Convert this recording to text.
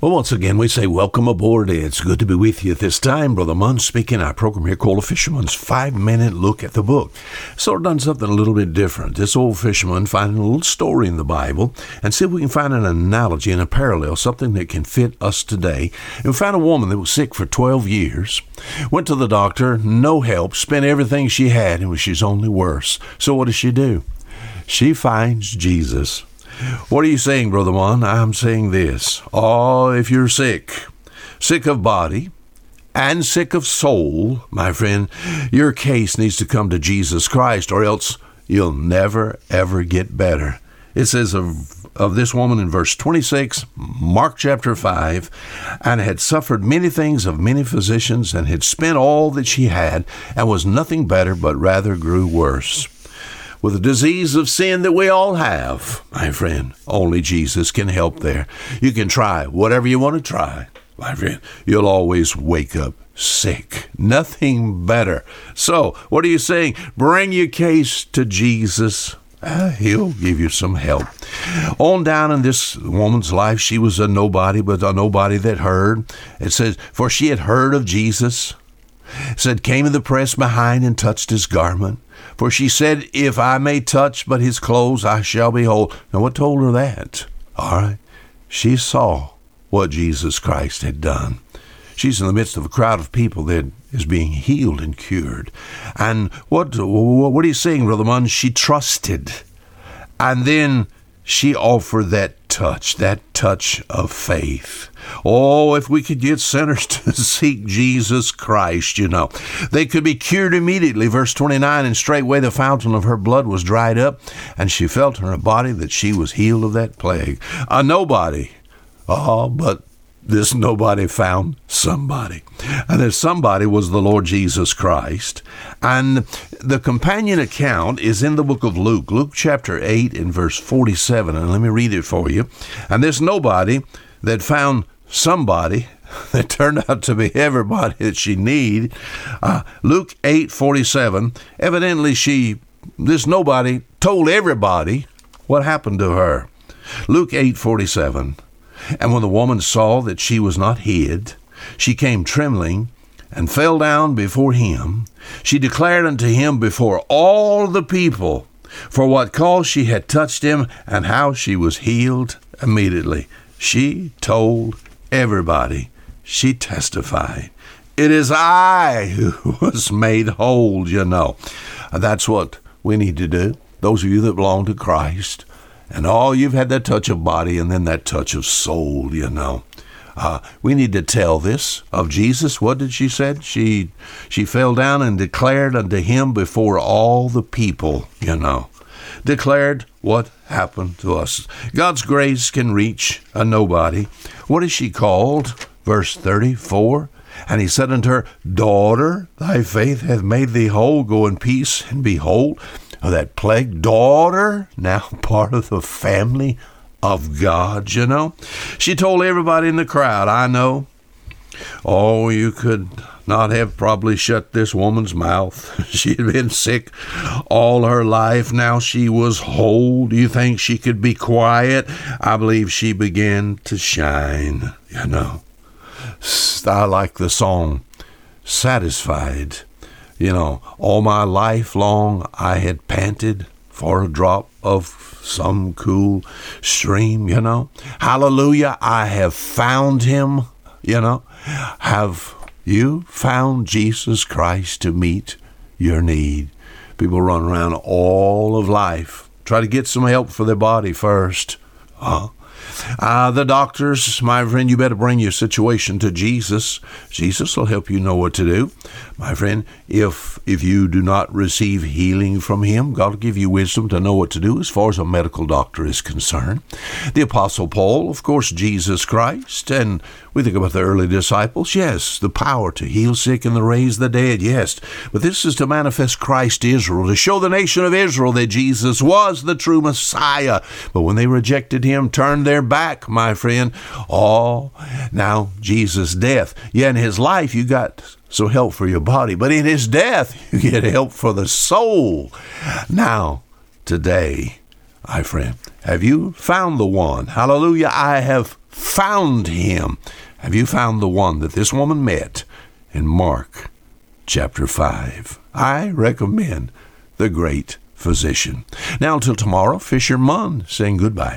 Well, once again, we say welcome aboard. It's good to be with you at this time. Brother Munn speaking. Our program here called A Fisherman's Five Minute Look at the Book. Sort of done something a little bit different. This old fisherman finding a little story in the Bible and see if we can find an analogy and a parallel, something that can fit us today. And we found a woman that was sick for 12 years, went to the doctor, no help, spent everything she had, and she's only worse. So what does she do? She finds Jesus. What are you saying, Brother Juan? I'm saying this. Oh, if you're sick, sick of body, and sick of soul, my friend, your case needs to come to Jesus Christ, or else you'll never, ever get better. It says of, of this woman in verse 26, Mark chapter 5, and had suffered many things of many physicians, and had spent all that she had, and was nothing better, but rather grew worse with the disease of sin that we all have, my friend. Only Jesus can help there. You can try whatever you want to try, my friend. You'll always wake up sick. Nothing better. So, what are you saying? Bring your case to Jesus. Uh, he'll give you some help. On down in this woman's life, she was a nobody, but a nobody that heard. It says, For she had heard of Jesus, said, came in the press behind and touched his garment. For she said, If I may touch but his clothes, I shall be whole. Now, what told her that? All right. She saw what Jesus Christ had done. She's in the midst of a crowd of people that is being healed and cured. And what what are you saying, Brother Munn? She trusted. And then she offered that touch, that touch of faith. Oh, if we could get sinners to seek Jesus Christ, you know, they could be cured immediately. Verse 29 And straightway the fountain of her blood was dried up, and she felt in her body that she was healed of that plague. A nobody. Oh, but this nobody found somebody. And this somebody was the Lord Jesus Christ. And the companion account is in the book of Luke, Luke chapter 8 and verse 47. And let me read it for you. And this nobody that found somebody that turned out to be everybody that she needed. Uh, Luke 8 47. Evidently, she, this nobody, told everybody what happened to her. Luke 8 47. And when the woman saw that she was not hid, she came trembling and fell down before him. She declared unto him before all the people for what cause she had touched him and how she was healed immediately. She told everybody. She testified. It is I who was made whole, you know. That's what we need to do. Those of you that belong to Christ, and all you've had that touch of body and then that touch of soul, you know. Uh, we need to tell this of Jesus. What did she said? She she fell down and declared unto him before all the people, you know. Declared what happened to us. God's grace can reach a nobody. What is she called? Verse 34. And he said unto her, Daughter, thy faith hath made thee whole. Go in peace and be whole of that plague daughter, now part of the family of God, you know. She told everybody in the crowd, I know. Oh, you could not have probably shut this woman's mouth. she had been sick all her life. Now she was whole. Do you think she could be quiet? I believe she began to shine, you know. I like the song, Satisfied you know, all my life long I had panted for a drop of some cool stream, you know. Hallelujah, I have found him, you know. Have you found Jesus Christ to meet your need? People run around all of life, try to get some help for their body first. Uh, uh, the doctors, my friend, you better bring your situation to Jesus. Jesus will help you know what to do. My friend, if if you do not receive healing from him, God will give you wisdom to know what to do as far as a medical doctor is concerned. The Apostle Paul, of course, Jesus Christ, and we think about the early disciples, yes, the power to heal sick and to raise the dead, yes. But this is to manifest Christ Israel, to show the nation of Israel that Jesus was the true Messiah. But when they rejected him, turned their back, my friend, oh, now Jesus' death. Yeah, in his life, you got so help for your body, but in his death, you get help for the soul. Now, today, my friend, have you found the one? Hallelujah. I have found him. Have you found the one that this woman met in Mark chapter 5? I recommend the great physician. Now, until tomorrow, Fisher Munn saying goodbye.